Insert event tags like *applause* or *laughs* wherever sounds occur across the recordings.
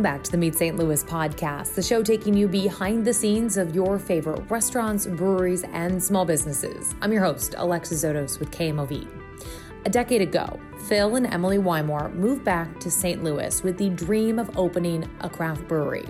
Welcome back to the Meet St. Louis podcast, the show taking you behind the scenes of your favorite restaurants, breweries, and small businesses. I'm your host, Alexis Zotos with KMOV. A decade ago, Phil and Emily Wymore moved back to St. Louis with the dream of opening a craft brewery.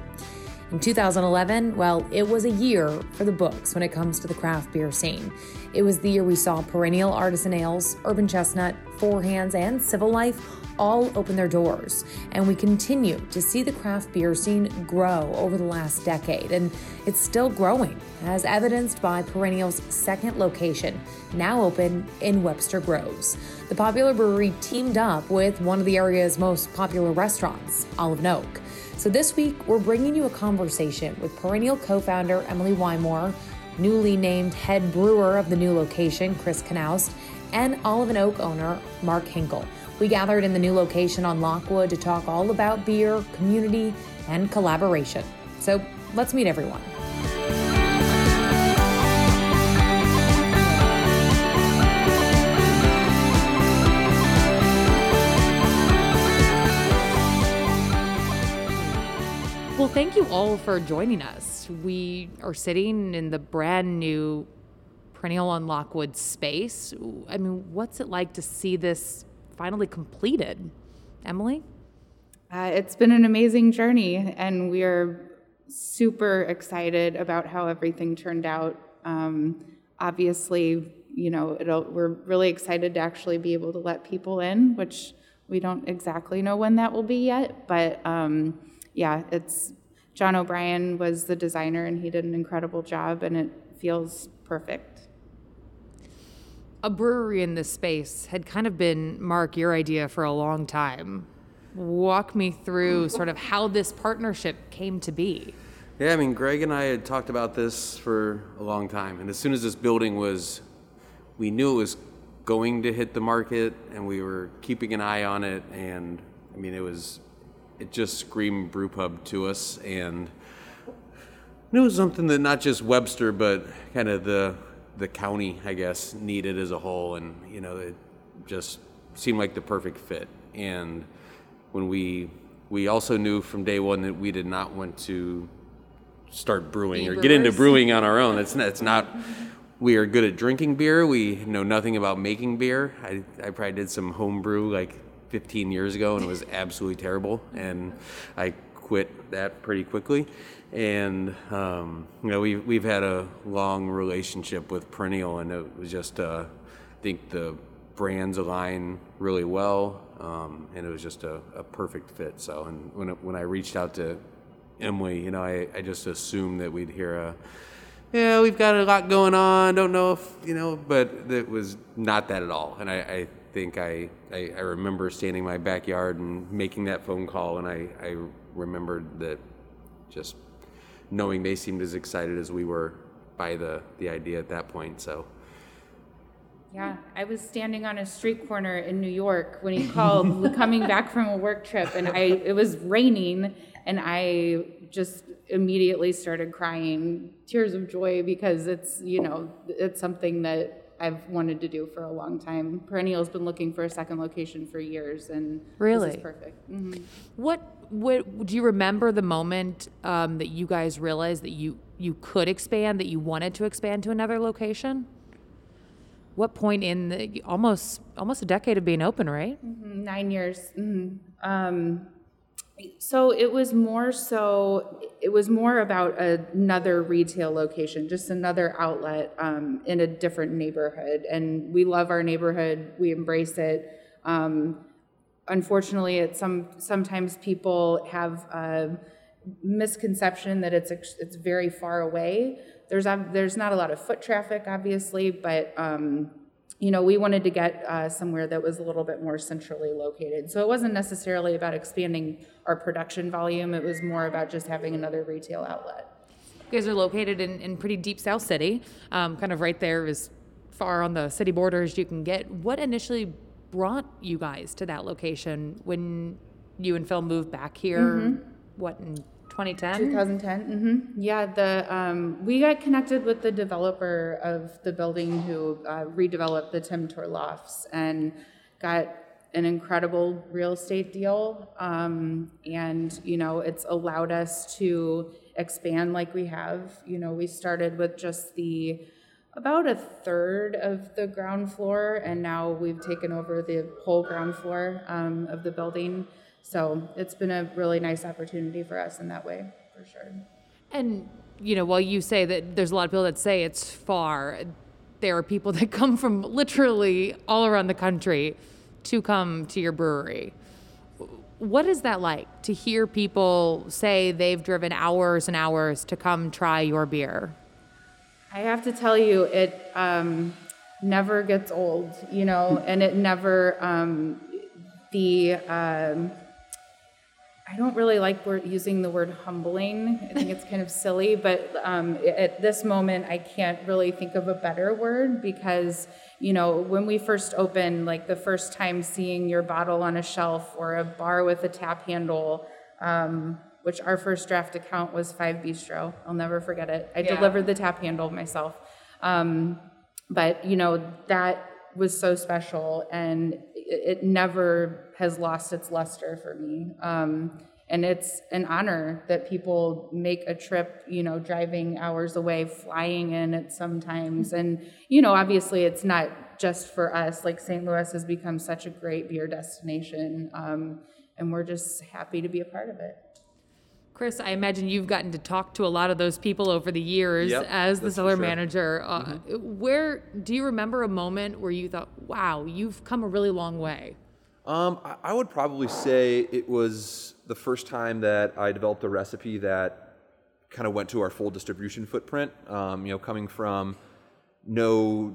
In 2011, well, it was a year for the books when it comes to the craft beer scene. It was the year we saw Perennial Artisan Ales, Urban Chestnut, Four Hands, and Civil Life all open their doors. And we continue to see the craft beer scene grow over the last decade. And it's still growing, as evidenced by Perennial's second location, now open in Webster Groves. The popular brewery teamed up with one of the area's most popular restaurants, Olive Oak. So this week, we're bringing you a conversation with Perennial co founder Emily Wymore, newly named head brewer of the new location, Chris Knaust, and Olive and Oak owner, Mark Hinkle. We gathered in the new location on Lockwood to talk all about beer, community, and collaboration. So let's meet everyone. Well, thank you all for joining us. We are sitting in the brand new Perennial on Lockwood space. I mean, what's it like to see this finally completed? Emily? Uh, it's been an amazing journey, and we are super excited about how everything turned out. Um, obviously, you know, we're really excited to actually be able to let people in, which we don't exactly know when that will be yet, but um, yeah, it's John O'Brien was the designer and he did an incredible job and it feels perfect. A brewery in this space had kind of been, Mark, your idea for a long time. Walk me through *laughs* sort of how this partnership came to be. Yeah, I mean, Greg and I had talked about this for a long time. And as soon as this building was, we knew it was going to hit the market and we were keeping an eye on it. And I mean, it was it just screamed brewpub to us, and it was something that not just Webster, but kind of the the county, I guess, needed as a whole, and you know, it just seemed like the perfect fit. And when we we also knew from day one that we did not want to start brewing or get into brewing on our own. It's not, it's not. We are good at drinking beer. We know nothing about making beer. I, I probably did some home brew like 15 years ago, and it was absolutely terrible. And I quit that pretty quickly. And um, you know, we've we've had a long relationship with Perennial, and it was just uh, I think the brands align really well, um, and it was just a, a, perfect fit. So, and when it, when I reached out to Emily, you know, I, I just assumed that we'd hear a yeah, we've got a lot going on. Don't know if you know, but it was not that at all. And I, I think I, I, I remember standing in my backyard and making that phone call, and I, I remembered that just knowing they seemed as excited as we were by the, the idea at that point. So. Yeah, I was standing on a street corner in New York when he called, *laughs* coming back from a work trip, and I it was raining, and I just immediately started crying tears of joy because it's you know it's something that I've wanted to do for a long time. Perennial's been looking for a second location for years, and really, this is perfect. Mm-hmm. What what do you remember the moment um, that you guys realized that you you could expand, that you wanted to expand to another location? What point in the almost almost a decade of being open, right? Mm-hmm. Nine years. Mm-hmm. Um, so it was more so it was more about another retail location just another outlet um, in a different neighborhood and we love our neighborhood we embrace it um, unfortunately it's some sometimes people have a misconception that it's it's very far away there's there's not a lot of foot traffic obviously but um, you know, we wanted to get uh, somewhere that was a little bit more centrally located. So it wasn't necessarily about expanding our production volume, it was more about just having another retail outlet. You guys are located in, in pretty deep South City, um, kind of right there as far on the city border as you can get. What initially brought you guys to that location when you and Phil moved back here? Mm-hmm. What, in 2010 2010 mm-hmm. yeah the um, we got connected with the developer of the building who uh, redeveloped the tim lofts and got an incredible real estate deal. Um, and, you know, it's allowed us to expand like we have. You know, we started with just the about a third of the ground floor, and now we've taken over the whole ground floor um, of the building. So it's been a really nice opportunity for us in that way, for sure. And, you know, while you say that there's a lot of people that say it's far, there are people *laughs* that come from literally all around the country to come to your brewery. What is that like to hear people say they've driven hours and hours to come try your beer? I have to tell you, it um, never gets old, you know, and it never, um, the, um, I don't really like using the word humbling. I think it's kind of silly, but um, at this moment, I can't really think of a better word because, you know, when we first opened, like the first time seeing your bottle on a shelf or a bar with a tap handle, um, which our first draft account was Five Bistro. I'll never forget it. I Yeah. delivered the tap handle myself. Um, but, you know, that was so special and it, it never has lost its luster for me. Um, and it's an honor that people make a trip, you know, driving hours away, flying in it sometimes. And, you know, obviously it's not just for us. Like St. Louis has become such a great beer destination. Um, and we're just happy to be a part of it. Chris, I imagine you've gotten to talk to a lot of those people over the years Yep, as the cellar sure. manager. Uh, Mm-hmm. Where do you remember a moment where you thought, "Wow, you've come a really long way"? Um, I, I would probably say it was the first time that I developed a recipe that kind of went to our full distribution footprint. Um, you know, coming from no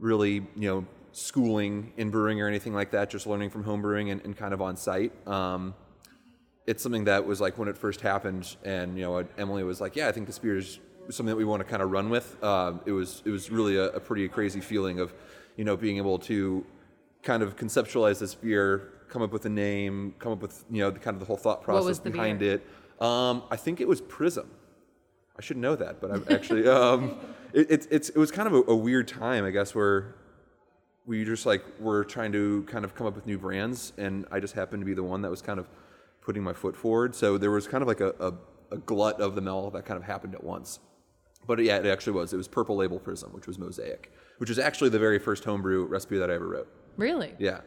really, you know, schooling in brewing or anything like that, just learning from home brewing and, and kind of on site. Um, it's something that was like when it first happened, and you know, Emily was like, "Yeah, I think this beer is something that we want to kind of run with." Uh, it was it was really a, a pretty crazy feeling of, you know, being able to kind of conceptualize this beer, come up with a name, come up with you know the kind of the whole thought process behind beer? it. Um, I think it was Prism. I should know that, but I'm actually *laughs* um, it, it's it's it was kind of a, a weird time, I guess, where we just like were trying to kind of come up with new brands, and I just happened to be the one that was kind of putting my foot forward. So there was kind of like a, a, a glut of them all that kind of happened at once. But yeah, it actually was. It was Purple Label Prism, which was Mosaic, which was actually the very first homebrew recipe that I ever wrote. Really? Yeah,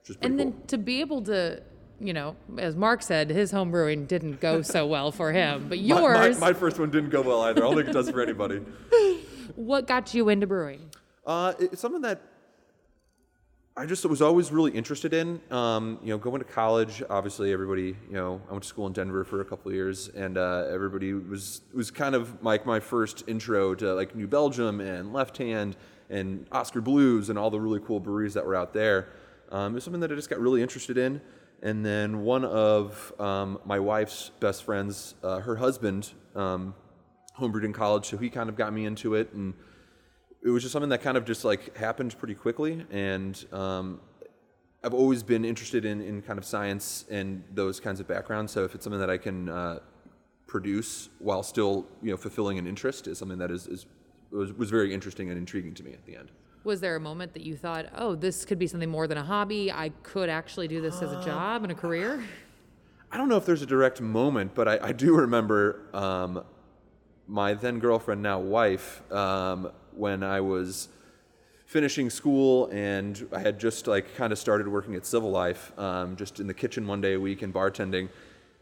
which was pretty And cool. then to be able to, you know, as Mark said, his homebrewing didn't go so well for him, but *laughs* yours, My, my first one didn't go well either. I don't think it does for anybody. *laughs* what got you into brewing? Uh, it- it's something that I just was always really interested in. Um, you know, going to college, obviously everybody, you know, I went to school in Denver for a couple of years, and uh, everybody was was kind of like my first intro to like New Belgium and Left Hand and Oskar Blues and all the really cool breweries that were out there. Um, it was something that I just got really interested in. And then one of um, my wife's best friends, uh, her husband, um, homebrewed in college, so he kind of got me into it and it was just something that kind of just like happened pretty quickly and um, i've always been interested in, in kind of science and those kinds of backgrounds so if it's something that i can uh, produce while still you know fulfilling an interest is something that is, is was, was very interesting and intriguing to me at the end Was there a moment that you thought, oh, this could be something more than a hobby? I could actually do this as a job and a career? I don't know if there's a direct moment, but I, I do remember um, my then girlfriend, now wife, um, when I was finishing school and I had just like kind of started working at Civil Life, um, just in the kitchen one day a week and bartending,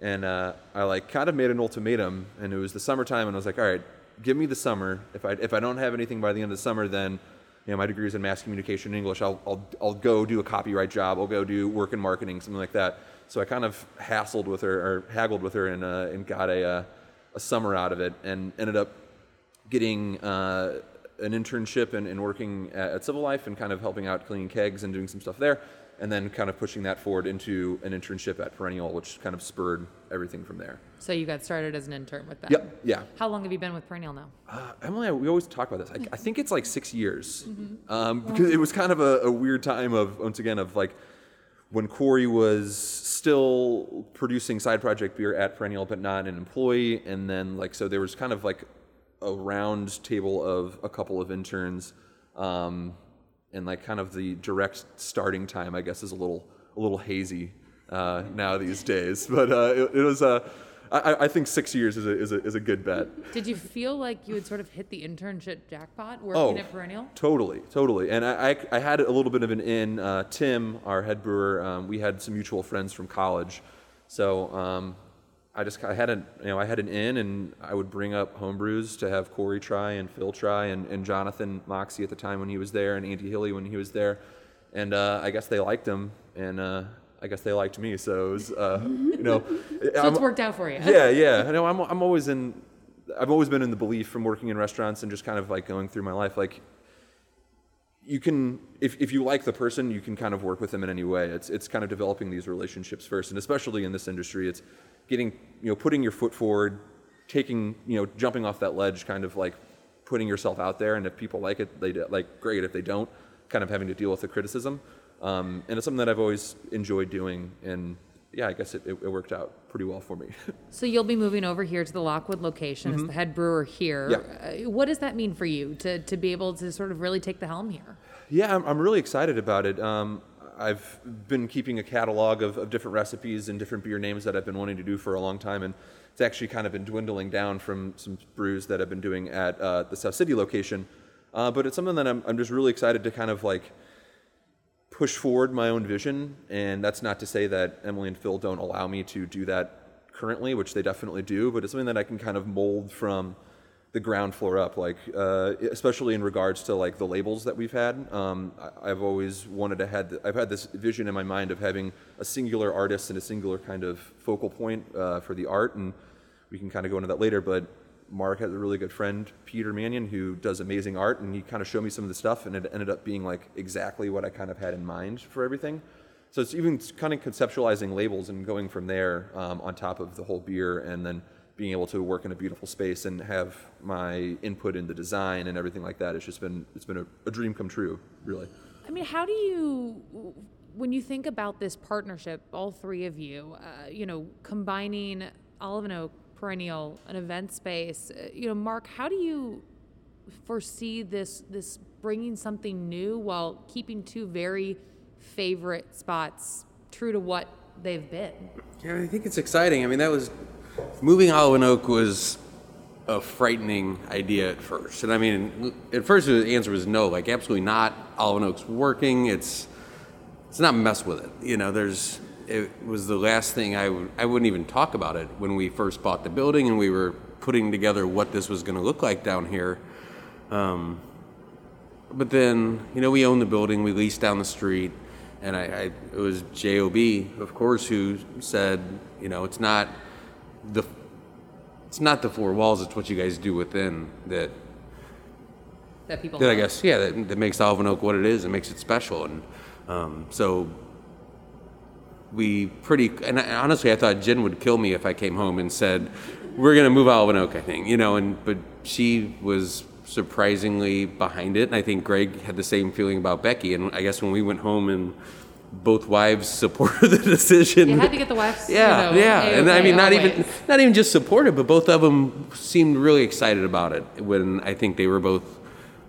and uh, I like kind of made an ultimatum, and it was the summertime, and I was like, all right, give me the summer. If I if I don't have anything by the end of the summer, then you know, my degree is in mass communication and English. I'll, I'll, I'll go do a copyright job. I'll go do work in marketing, something like that. So I kind of hassled with her or haggled with her and, uh, and got a, uh, a summer out of it and ended up getting uh, an internship and, and working at, at Civil Life and kind of helping out cleaning kegs and doing some stuff there. And then kind of pushing that forward into an internship at Perennial, which kind of spurred everything from there. So you got started as an intern with them. Yep. Yeah. How long have you been with Perennial now? Uh, Emily, we always talk about this. I, I think it's like six years, um, because it was kind of a, a weird time of once again of like when Corey was still producing side project beer at Perennial, but not an employee, and then like so there was kind of like a round table of a couple of interns, um, and like kind of the direct starting time, I guess, is a little a little hazy uh, now these days. *laughs* But uh, it, it was a. I, I think six years is a, is, a, is a good bet. Did you feel like you had sort of hit the internship jackpot working Oh, at Perennial? Totally, totally. And I, I, I had a little bit of an in. Uh, Tim, our head brewer, um, we had some mutual friends from college, so um, I just I had a you know I had an in, and I would bring up homebrews to have Corey try and Phil try, and, and Jonathan Moxie at the time when he was there, and Andy Hilly when he was there, and uh, I guess they liked him, and uh, I guess they liked me. So it was uh, *laughs* you know. So it's worked out for you. *laughs* yeah, yeah. I know. I'm, I'm always in. I've always been in the belief from working in restaurants and just kind of like going through my life, like you can, if, if you like the person, you can kind of work with them in any way. It's it's kind of developing these relationships first, and especially in this industry, it's getting you know putting your foot forward, taking you know jumping off that ledge, kind of like putting yourself out there, and if people like it, they do- like great. If they don't, kind of having to deal with the criticism, um, and it's something that I've always enjoyed doing, and yeah, I guess it, it, it worked out pretty well for me. *laughs* So you'll be moving over here to the Lockwood location as the head brewer here. Yeah. Uh, what does that mean for you to, to be able to sort of really take the helm here? Yeah, I'm, I'm really excited about it. Um, I've been keeping a catalog of, of different recipes and different beer names that I've been wanting to do for a long time, and it's actually kind of been dwindling down from some brews that I've been doing at uh, the South City location. Uh, but it's something that I'm, I'm just really excited to kind of like push forward my own vision, and that's not to say that Emily and Phil don't allow me to do that currently, which they definitely do, but it's something that I can kind of mold from the ground floor up, like uh, especially in regards to like the labels that we've had. Um, I, I've always wanted to had I've had this vision in my mind of having a singular artist and a singular kind of focal point uh, for the art, and we can kind of go into that later. But Mark has a really good friend, Peter Mannion, who does amazing art, and he kind of showed me some of the stuff, and it ended up being like exactly what I kind of had in mind for everything. So it's even kind of conceptualizing labels and going from there um, on top of the whole beer, and then being able to work in a beautiful space and have my input in the design and everything like that. It's just been it's been a, a dream come true, really. I mean, how do you, when you think about this partnership, all three of you, uh, you know, combining Olive and Oak, Perennial, an event space, uh, you know, Mark, how do you foresee this this bringing something new while keeping two very favorite spots true to what they've been? Yeah, I think it's exciting. I mean, that was moving and Oak was a frightening idea at first, and I mean, at first the answer was no, like absolutely not. Olive Oak's working. It's it's not mess with it. You know, there's it was the last thing I would I wouldn't even talk about it when we first bought the building and we were putting together what this was going to look like down here. Um, but then, you know, we own the building, we leased down the street, and I, I it was JOB, of course, who said, you know, it's not the it's not the four walls, it's what you guys do within that That people that I guess yeah that, that makes Olive and Oak what it is and makes it special and um, so we pretty and I, honestly I thought Jen would kill me if I came home and said we're gonna move Olive and Oak I think you know and but she was surprisingly behind it and I think Greg had the same feeling about Becky and I guess when we went home and both wives supported *laughs* the decision You had to get the wives. you yeah, know, yeah, and I mean, not always. even not even just supported, but both of them seemed really excited about it. When I think they were both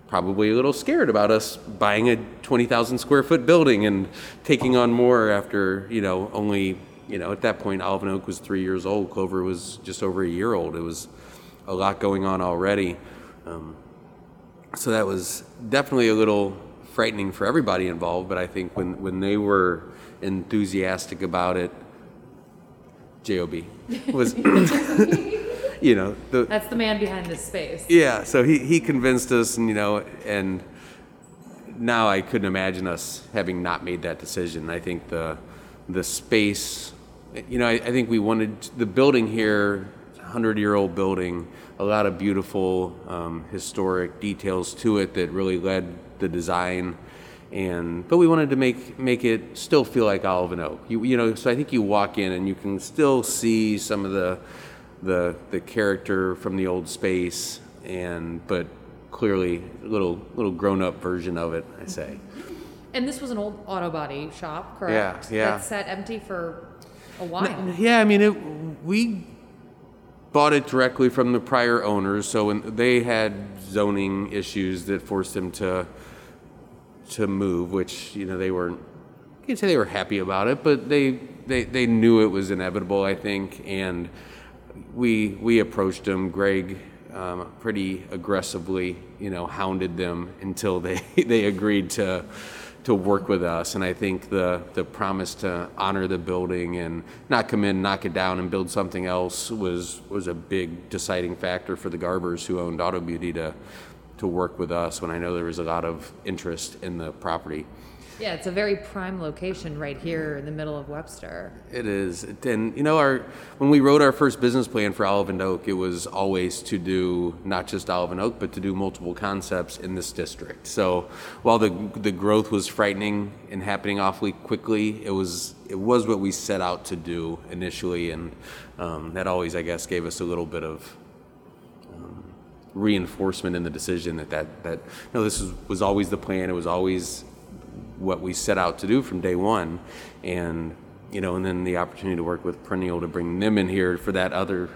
probably a little scared about us buying a twenty thousand square foot building and taking on more after you know only you know at that point and Oak was three years old, Clover was just over a year old. It was a lot going on already. Um, so that was definitely a little frightening for everybody involved. But I think when when they were enthusiastic about it, Job was, *laughs* you know, the That's the man behind this space. yeah. So he he convinced us, and you know, and now I couldn't imagine us having not made that decision. I think the the space, you know, I, I think we wanted the building here, hundred year old building, a lot of beautiful um, historic details to it that really led the design. And but we wanted to make make it still feel like Olive and Oak. You you know, so I think you walk in and you can still see some of the the the character from the old space, and but clearly a little little grown up version of it. I say. And this was an old auto body shop, correct? Yeah, yeah. That sat empty for a while. Yeah, I mean, it, we bought it directly from the prior owners, so when they had zoning issues that forced them to to move, which you know they weren't I can't say they were happy about it, but they they, they knew it was inevitable, I think, and we we approached them. Greg um, pretty aggressively, you know, hounded them until they *laughs* they agreed to to work with us. And I think the the promise to honor the building and not come in, knock it down, and build something else was was a big deciding factor for the Garbers who owned Auto Beauty to to work with us when I know there was a lot of interest in the property. Yeah, it's a very prime location right here in the middle of Webster. It is, and you know, our when we wrote our first business plan for Olive and Oak, it was always to do not just Olive and Oak, but to do multiple concepts in this district. So while the the growth was frightening and happening awfully quickly, it was it was what we set out to do initially, and um, that always, I guess, gave us a little bit of um, reinforcement in the decision that that that no, this was, was always the plan. It was always what we set out to do from day one, and you know, and then the opportunity to work with Perennial to bring them in here for that other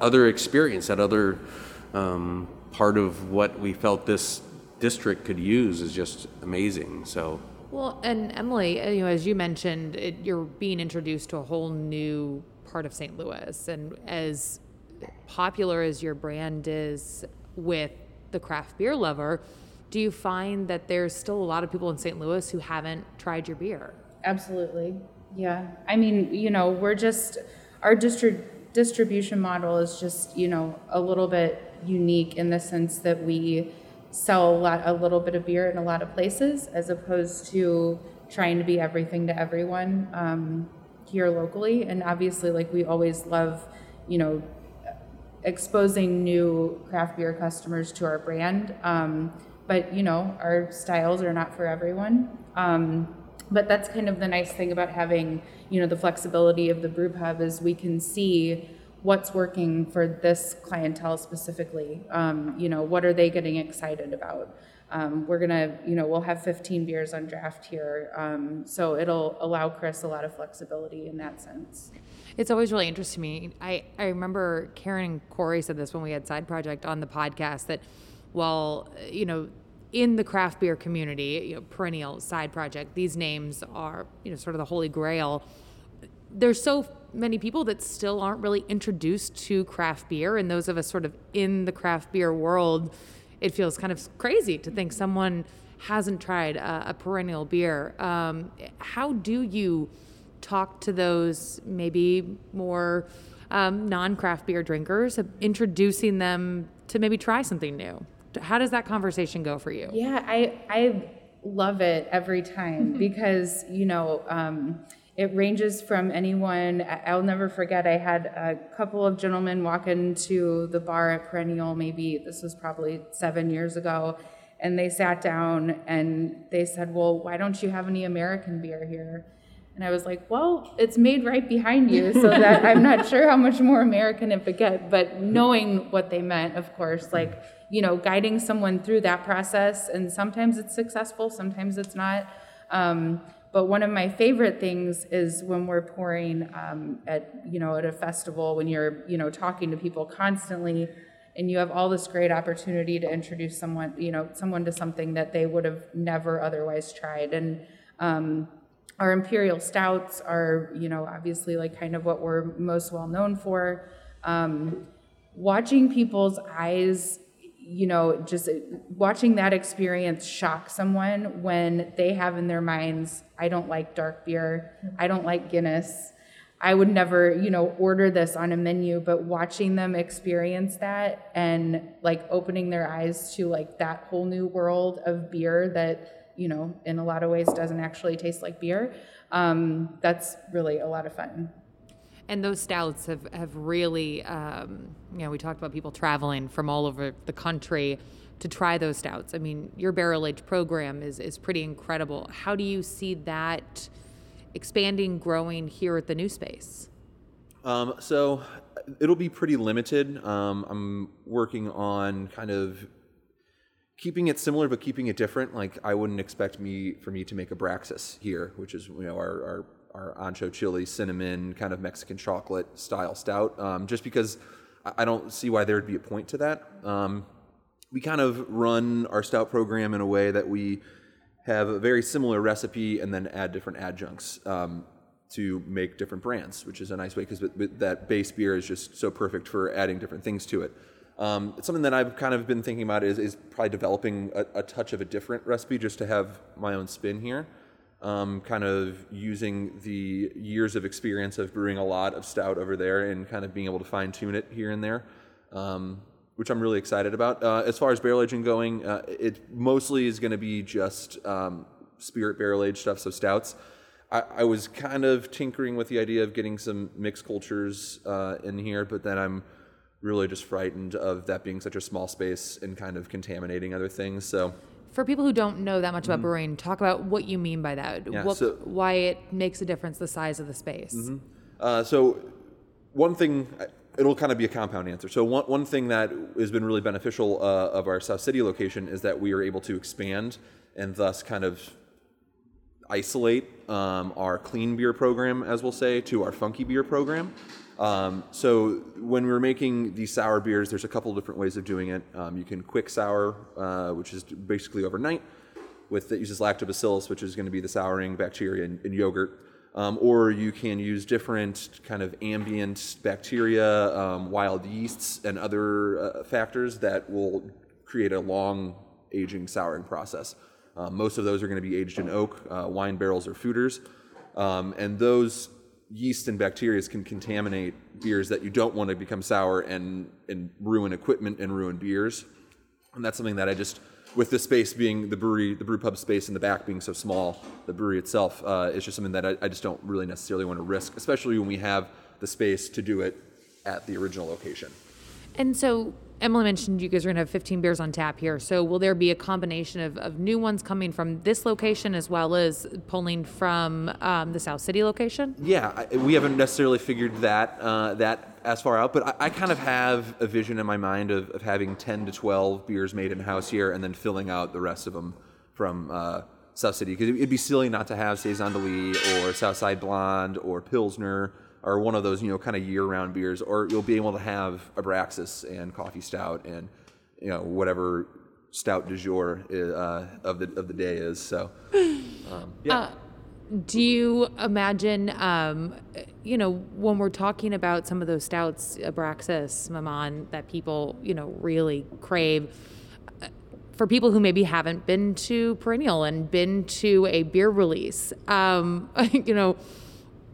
other experience, that other um, part of what we felt this district could use is just amazing. So. Well, and Emily, you know, as you mentioned, it, you're being introduced to a whole new part of St. Louis, and as popular as your brand is with the craft beer lover, do you find that there's still a lot of people in St. Louis who haven't tried your beer? Absolutely. Yeah. I mean, you know, we're just, our distri- distribution model is just, you know, a little bit unique in the sense that we sell a lot, a little bit of beer in a lot of places as opposed to trying to be everything to everyone um, here locally. And obviously, like, we always love, you know, exposing new craft beer customers to our brand. Um, but you know, our styles are not for everyone. Um, but that's kind of the nice thing about having, you know, the flexibility of the brew pub is we can see what's working for this clientele specifically. Um, you know, what are they getting excited about? Um, we're gonna, you know, we'll have 15 beers on draft here, um, so it'll allow Chris a lot of flexibility in that sense. It's always really interesting to me. I, I remember Karen and Corey said this when we had Side Project on the podcast that while, you know, in the craft beer community, you know, perennial side project, these names are, you know, sort of the holy grail. There's so many people that still aren't really introduced to craft beer, and those of us sort of in the craft beer world, it feels kind of crazy to think someone hasn't tried a, a perennial beer. Um, how do you talk to those maybe more um, non-craft beer drinkers, introducing them to maybe try something new? How does that conversation go for you? Yeah, I I love it every time because you know um, it ranges from anyone. I'll never forget. I had a couple of gentlemen walk into the bar at Perennial. Maybe this was probably seven years ago, and they sat down and they said, "Well, why don't you have any American beer here?" And I was like, well, it's made right behind you, so *laughs* that I'm not sure how much more American it would get. But knowing what they meant, of course, like, you know, guiding someone through that process, and sometimes it's successful, sometimes it's not. Um, but one of my favorite things is when we're pouring um, at, you know, at a festival, when you're, you know, talking to people constantly, and you have all this great opportunity to introduce someone, you know, someone to something that they would have never otherwise tried. And um, our imperial stouts are, you know, obviously like kind of what we're most well known for. Um, watching people's eyes, you know, just watching that experience shock someone when they have in their minds, I don't like dark beer, I don't like Guinness. I would never, you know, order this on a menu, but watching them experience that and like opening their eyes to like that whole new world of beer that you know, in a lot of ways doesn't actually taste like beer. Um, that's really a lot of fun. And those stouts have, have really, um, you know, we talked about people traveling from all over the country to try those stouts. I mean, your barrel age program is, is pretty incredible. How do you see that expanding, growing here at the new space? Um, so it'll be pretty limited. Um, I'm working on kind of keeping it similar but keeping it different. Like I wouldn't expect me for me to make Abraxas here, which is you know our our, our ancho chili cinnamon kind of Mexican chocolate style stout, um, just because I don't see why there would be a point to that. Um, we kind of run our stout program in a way that we have a very similar recipe and then add different adjuncts um, to make different brands, which is a nice way because that base beer is just so perfect for adding different things to it. Um, something that I've kind of been thinking about is, is probably developing a, a touch of a different recipe just to have my own spin here. Um, kind of using the years of experience of brewing a lot of stout over there and kind of being able to fine tune it here and there, um, which I'm really excited about. Uh, as far as barrel aging going, uh, it mostly is going to be just um, spirit barrel aged stuff, so stouts. I, I, was kind of tinkering with the idea of getting some mixed cultures uh, in here, but then I'm really just frightened of that being such a small space and kind of contaminating other things. So for people who don't know that much about mm-hmm. brewing, talk about what you mean by that. Yeah, what, so, why it makes a difference the size of the space. Mm-hmm. Uh, so one thing, it'll kind of be a compound answer. So one, one thing that has been really beneficial uh, of our South City location is that we are able to expand and thus kind of isolate um, our clean beer program, as we'll say, to our funky beer program. Um, so when we're making these sour beers, there's a couple different ways of doing it. Um, you can quick sour, uh, which is basically overnight, with that uses lactobacillus, which is going to be the souring bacteria in, in yogurt. Um, or you can use different kind of ambient bacteria, um, wild yeasts, and other uh, factors that will create a long aging souring process. Uh, most of those are going to be aged in oak, uh, wine barrels, or foeders. Um, and those yeast and bacteria can contaminate beers that you don't want to become sour and, and ruin equipment and ruin beers. And that's something that I just, with the space being the brewery, the brew pub space in the back being so small, the brewery itself uh, is just something that I, I just don't really necessarily want to risk, especially when we have the space to do it at the original location. And so Emily mentioned you guys are going to have 15 beers on tap here. So will there be a combination of, of new ones coming from this location as well as pulling from um, the South City location? Yeah, I, we haven't necessarily figured that uh, that as far out, but I, I, kind of have a vision in my mind of, of having 10 to 12 beers made in house here and then filling out the rest of them from uh, South City because it'd be silly not to have Saison de Lis or Southside Blonde or Pilsner or one of those you know kind of year-round beers, or you'll be able to have Abraxas and coffee stout and you know whatever stout du jour uh, of the of the day is. So, um, *sighs* yeah. Uh, do you imagine, um, you know, when we're talking about some of those stouts, Abraxas, Maman, that people, you know, really crave? Uh, for people who maybe haven't been to Perennial and been to a beer release, um, *laughs* you know,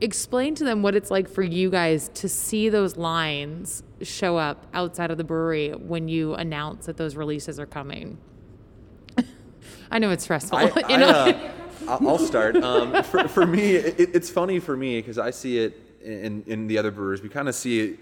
explain to them what it's like for you guys to see those lines show up outside of the brewery when you announce that those releases are coming. *laughs* I know it's stressful. I, *laughs* you know? I, uh, I'll start. Um, for, for, me, it, it's funny for me because I see it in, in the other brewers. We kind of see it,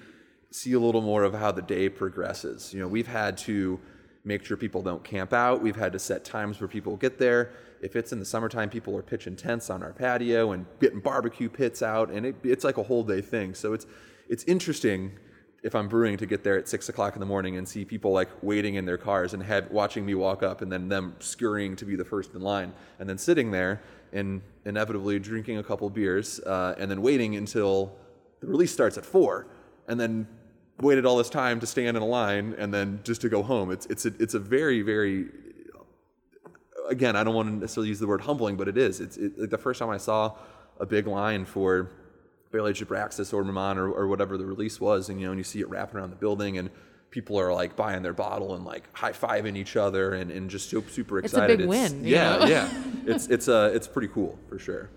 see a little more of how the day progresses. You know, we've had to make sure people don't camp out. We've had to set times where people get there. If it's in the summertime, people are pitching tents on our patio and getting barbecue pits out, and it, it's like a whole day thing. So it's it's interesting if I'm brewing to get there at six o'clock in the morning and see people like waiting in their cars and have, watching me walk up, and then them scurrying to be the first in line, and then sitting there and inevitably drinking a couple beers, uh, and then waiting until the release starts at four, and then waited all this time to stand in a line and then just to go home. It's it's a, it's a very very again, I don't want to necessarily use the word humbling, but it is. It's it, like the first time I saw a big line for Barrel Aged Abraxas or Maman or, or whatever the release was, and you know, and you see it wrapping around the building, and people are like buying their bottle and like high fiving each other, and, and just super super excited. It's a big it's, win. Yeah, yeah. *laughs* It's it's uh it's pretty cool for sure.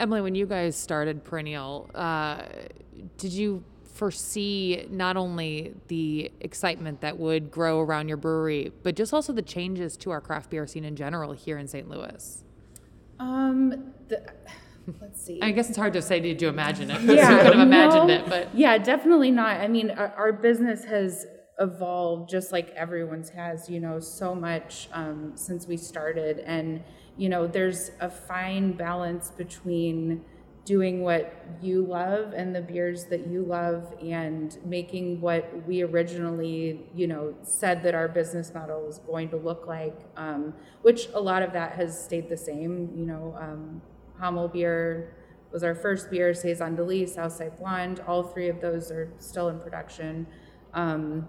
Emily, when you guys started Perennial, uh, did you foresee not only the excitement that would grow around your brewery, but just also the changes to our craft beer scene in general here in St. Louis? Um, the, let's see. I guess it's hard to say, did you imagine it? Yeah, you could have imagined no, it, but yeah, definitely not. I mean, our, our, business has evolved just like everyone's has, you know, so much um, since we started, and you know, there's a fine balance between doing what you love and the beers that you love and making what we originally you know said that our business model was going to look like um, which a lot of that has stayed the same you know um, Hommel Bier was our first beer saison de lis southside blonde all three of those are still in production. Um,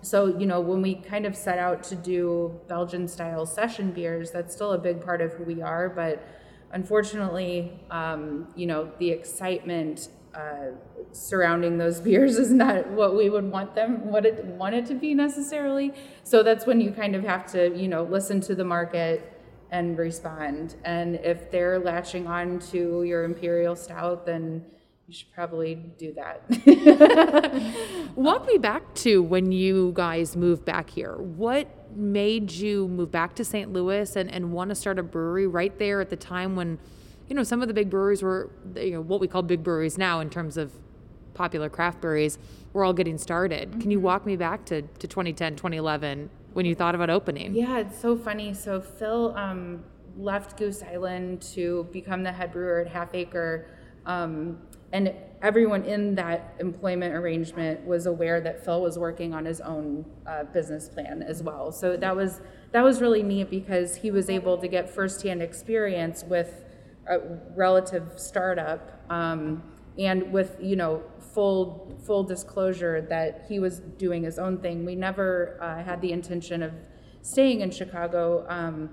so you know when we kind of set out to do belgian style session beers that's still a big part of who we are but unfortunately um, you know the excitement uh, surrounding those *laughs* beers is not what we would want them what it want it to be necessarily so that's when you kind of have to you know listen to the market and respond and if they're latching on to your imperial stout then you should probably do that. *laughs* Walk me back to when you guys moved back here. What made you move back to St. Louis and, and want to start a brewery right there at the time when, you know, some of the big breweries were, you know, what we call big breweries now in terms of popular craft breweries were all getting started. Mm-hmm. Can you mm-hmm. walk me back to, to 2010, 2011 when you thought about opening? Yeah, it's so funny. So Phil um, left Goose Island to become the head brewer at Half Acre. Um, and everyone in that employment arrangement was aware that Phil was working on his own uh, business plan as well. So that was that was really neat because he was able to get firsthand experience with a relative startup um, and with you know full full disclosure that he was doing his own thing. We never uh, had the intention of staying in Chicago. Um,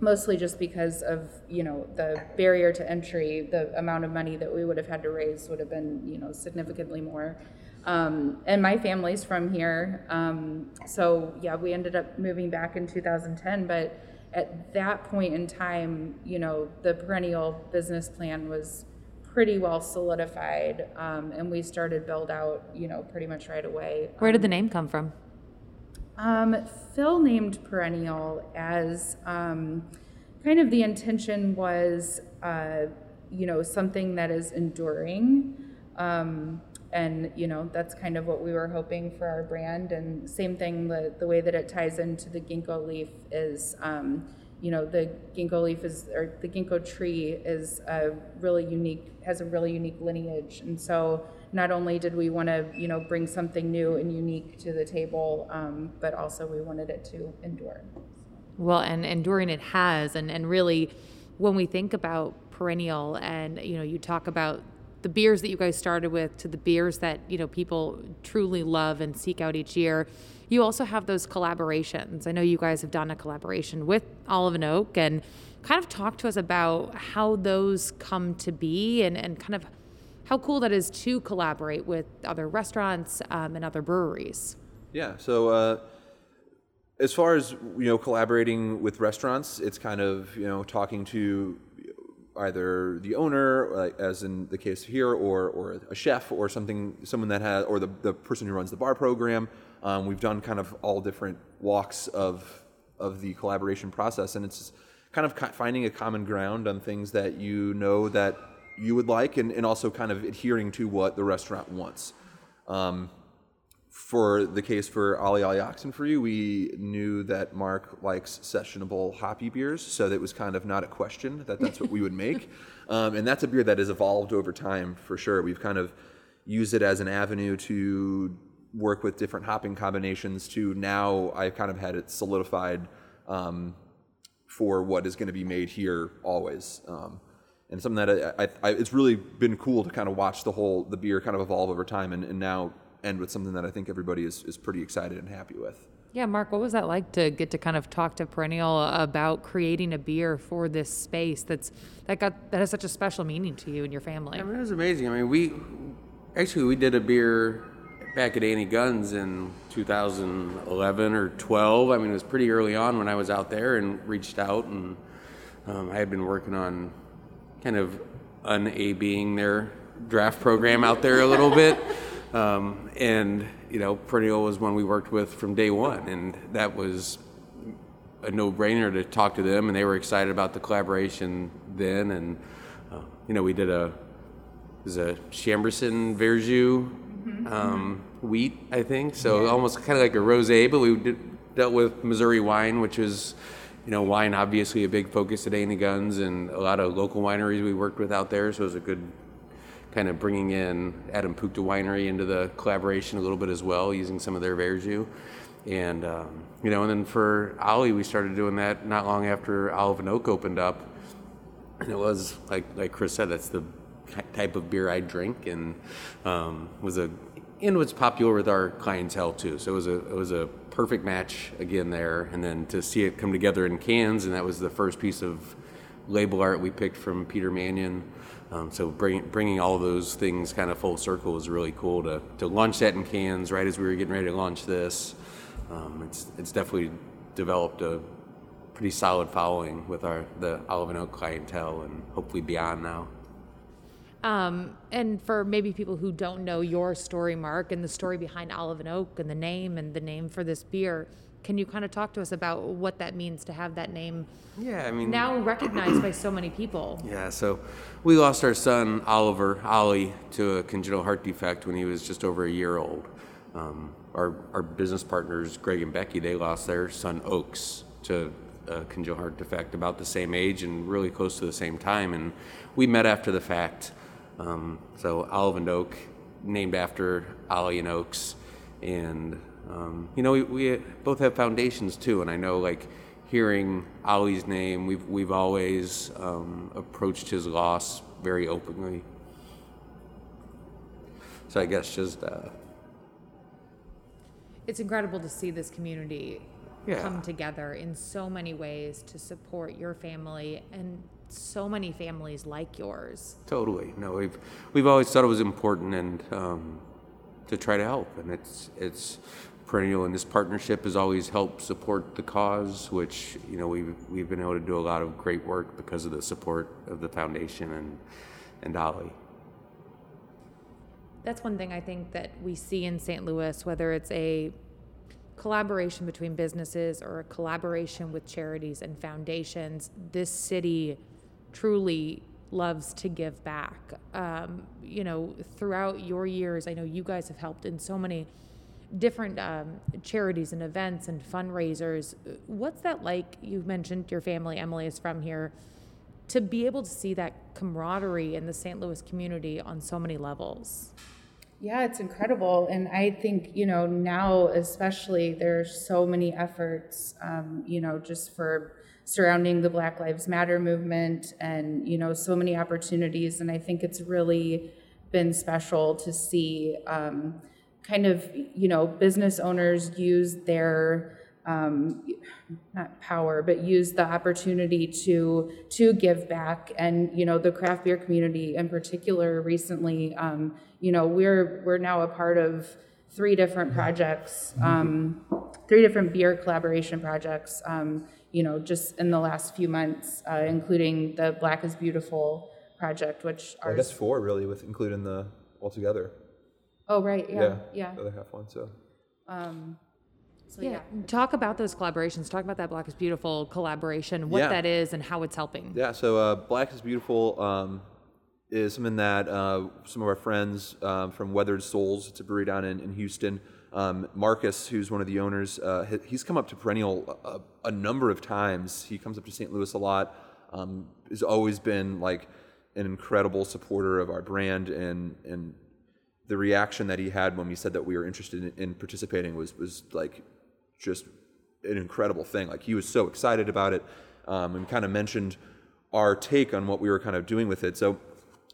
mostly just because of you know the barrier to entry the amount of money that we would have had to raise would have been you know significantly more. Um, and my family's from here. Um, so yeah we ended up moving back in 2010 but at that point in time you know the perennial business plan was pretty well solidified um, and we started build out you know pretty much right away. Where did the name come from um, Phil named Perennial as um, kind of the intention was, uh, you know, something that is enduring. Um, and, you know, that's kind of what we were hoping for our brand. And same thing, the, the way that it ties into the ginkgo leaf is, um, you know, the ginkgo leaf is, or the ginkgo tree is a really unique, has a really unique lineage. And so, not only did we want to, you know, bring something new and unique to the table, um, but also we wanted it to endure. Well, and enduring it has, and and really, when we think about perennial, and you know, you talk about the beers that you guys started with to the beers that you know people truly love and seek out each year. You also have those collaborations. I know you guys have done a collaboration with Olive and Oak, and kind of talk to us about how those come to be, and and kind of how cool that is to collaborate with other restaurants um, and other breweries. Yeah. So uh, as far as you know, collaborating with restaurants, it's kind of you know talking to either the owner, as in the case here, or or a chef, or something, someone that has, or the the person who runs the bar program. Um, we've done kind of all different walks of of the collaboration process, and it's kind of finding a common ground on things that you know that you would like and, and also kind of adhering to what the restaurant wants. Um, for the case for Ali Ali Oxenfree, we knew that Mark likes sessionable hoppy beers, so that was kind of not a question that that's what we would make. *laughs* Um, and that's a beer that has evolved over time for sure. We've kind of used it as an avenue to work with different hopping combinations to now I've kind of had it solidified um, for what is going to be made here always. Um, and something that I, I, I, it's really been cool to kind of watch the whole the beer kind of evolve over time and, and now end with something that I think everybody is, is pretty excited and happy with. Yeah, Mark, what was that like to get to kind of talk to Perennial about creating a beer for this space that's that got that has such a special meaning to you and your family? I mean, it was amazing. I mean, we actually we did a beer back at Annie Gunn's in 2011 or 12. I mean, it was pretty early on when I was out there and reached out and um, I had been working on kind of un-A-being their draft program out there a little bit. Um, and, you know, Perennial was one we worked with from day one. And that was a no-brainer to talk to them. And they were excited about the collaboration then. And, uh, you know, we did a, it was a Chambourcin Verjus mm-hmm. um, wheat, I think. So yeah. almost kind of like a rosé, but we did, dealt with Missouri wine, which was you know, wine obviously a big focus today in the Guns and a lot of local wineries we worked with out there. So it was a good kind of bringing in Adam Puchta Winery into the collaboration a little bit as well, using some of their Verjus. And, um, you know, and then for Ali, we started doing that not long after Olive and Oak opened up. And it was, like, like Chris said, that's the type of beer I drink and um, was a and was popular with our clientele too. So it was a it was a perfect match again there, and then to see it come together in cans, and that was the first piece of label art we picked from Peter Manion. Um, so bring, bringing all those things kind of full circle was really cool to, to launch that in cans right as we were getting ready to launch this. Um, it's it's definitely developed a pretty solid following with our the Olive and Oak clientele, and hopefully beyond now. Um, and for maybe people who don't know your story, Mark, and the story behind Olive and Oak and the name and the name for this beer, can you kind of talk to us about what that means to have that name Yeah, I mean now recognized by so many people? Yeah, so we lost our son Oliver Ollie to a congenital heart defect when he was just over a year old. Um, our our business partners Greg and Becky they lost their son Oaks to a congenital heart defect about the same age and really close to the same time, and we met after the fact. Um, so Olive and Oak, named after Ollie and Oaks, and um, you know we, we both have foundations too, and I know like hearing Ollie's name, we've we've always um, approached his loss very openly. So I guess just uh, It's incredible to see this community Yeah. come together in so many ways to support your family and so many families like yours. totally no, we've we've always thought it was important and um, to try to help, and it's it's perennial. And this partnership has always helped support the cause, which you know we've we've been able to do a lot of great work because of the support of the foundation and and Ollie. That's one thing I think that we see in St. Louis, whether it's a collaboration between businesses or a collaboration with charities and foundations. This city truly loves to give back. Um, you know, throughout your years, I know you guys have helped in so many different um, charities and events and fundraisers. What's that like? You mentioned your family, Emily, is from here. To be able to see that camaraderie in the St. Louis community on so many levels. Yeah, it's incredible. And I think, you know, now especially there's so many efforts, um, you know, just for surrounding the Black Lives Matter movement and, you know, so many opportunities. And I think it's really been special to see um, kind of, you know, business owners use their um, not power, but use the opportunity to to give back. And you know, the craft beer community in particular, recently, um, you know, we're we're now a part of three different projects, um, three different beer collaboration projects. Um, you know, just in the last few months, uh, including the Black is Beautiful project, which are. I guess four really, with including the altogether. oh right, yeah, yeah. The other half one. So Um, So Yeah. Talk about those collaborations. Talk about that Black is Beautiful collaboration, what Yeah. that is, and how it's helping. Yeah, so uh, Black is Beautiful um, is something that uh, some of our friends um, from Weathered Souls, it's a brewery down in, in Houston, um, Marcus, who's one of the owners, uh, he's come up to Perennial a, a number of times. He comes up to St. Louis a lot. Um, has always been like an incredible supporter of our brand, and and the reaction that he had when we said that we were interested in, in participating was was like just an incredible thing. Like he was so excited about it, um, and kind of mentioned our take on what we were kind of doing with it. So,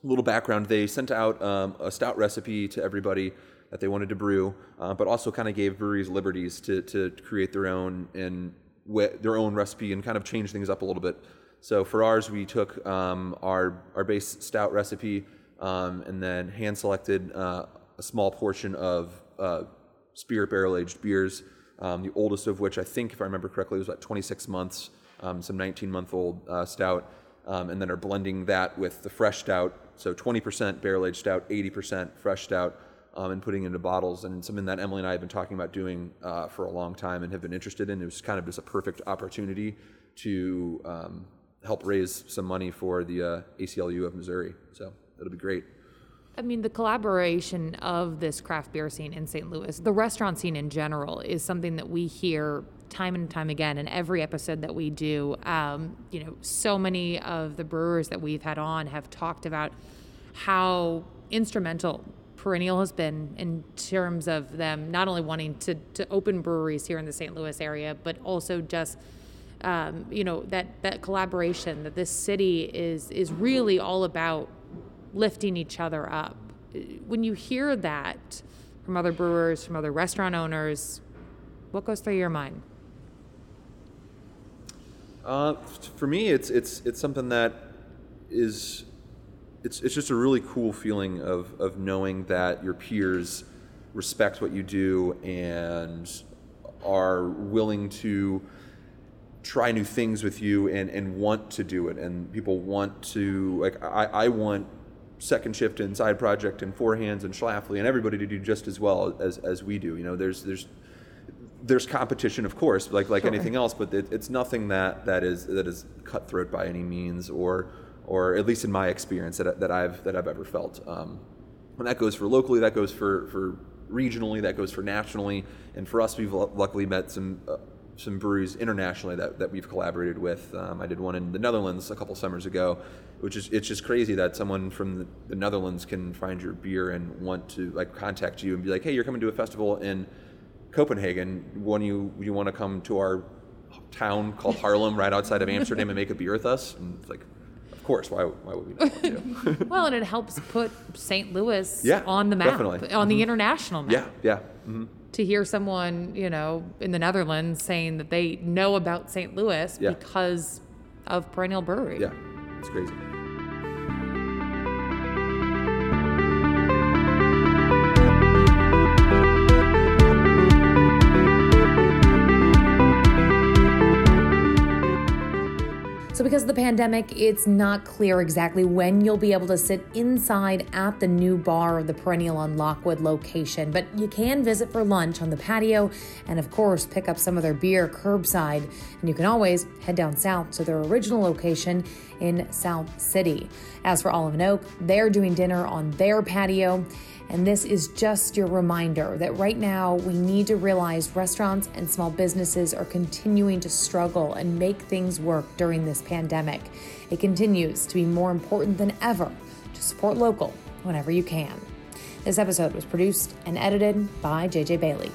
a little background: they sent out um, a stout recipe to everybody that they wanted to brew, uh, but also kind of gave breweries liberties to to create their own and wi- their own recipe and kind of change things up a little bit. So for ours, we took um, our our base stout recipe um, and then hand selected uh, a small portion of uh, spirit barrel aged beers. Um, the oldest of which I think, if I remember correctly, was about 26 months. Um, some 19 month old uh, stout, um, and then are blending that with the fresh stout. So 20% barrel aged stout, 80% fresh stout, um, and putting into bottles. And something that Emily and I have been talking about doing uh, for a long time and have been interested in. It was kind of just a perfect opportunity to um, help raise some money for the uh, ACLU of Missouri. So it'll be great. I mean, the collaboration of this craft beer scene in St. Louis, the restaurant scene in general, is something that we hear time and time again in every episode that we do. Um, you know, so many of the brewers that we've had on have talked about how instrumental Perennial has been in terms of them not only wanting to, to open breweries here in the St. Louis area, but also just um, you know that that collaboration that this city is is really all about lifting each other up. When you hear that, from other brewers, from other restaurant owners, what goes through your mind? Uh, for me, it's it's it's something that is it's it's just a really cool feeling of of knowing that your peers respect what you do and are willing to try new things with you and, and want to do it and people want to like I, I want second shift and side project and four hands and Schlafly and everybody to do just as well as, as we do you know there's there's there's competition of course like like Sure. anything else but it, it's nothing that that is that is cutthroat by any means or or at least in my experience that, that I've that I've ever felt. Um, and that goes for locally that goes for for regionally that goes for nationally. And for us we've lu- luckily met some uh, some breweries internationally that, that we've collaborated with. Um, I did one in the Netherlands a couple summers ago which is it's just crazy that someone from the, the Netherlands can find your beer and want to like contact you and be like hey you're coming to a festival in Copenhagen. When you you want to come to our town called Haarlem right outside of Amsterdam and make a beer with us? And it's like of course why, why would we not want to *laughs* Well, and it helps put St. Louis Yeah, on the map, definitely. on the international map. yeah yeah hmm To hear someone, you know, in the Netherlands saying that they know about St. Louis Yeah. because of Perennial Brewery. yeah it's crazy of the pandemic, it's not clear exactly when you'll be able to sit inside at the new bar of the Perennial on Lockwood location, but you can visit for lunch on the patio and, of course, pick up some of their beer curbside. And you can always head down south to their original location in South City. As for Olive and Oak, they're doing dinner on their patio. And this is just your reminder that right now we need to realize restaurants and small businesses are continuing to struggle and make things work during this pandemic. It continues to be more important than ever to support local whenever you can. This episode was produced and edited by JJ Bailey.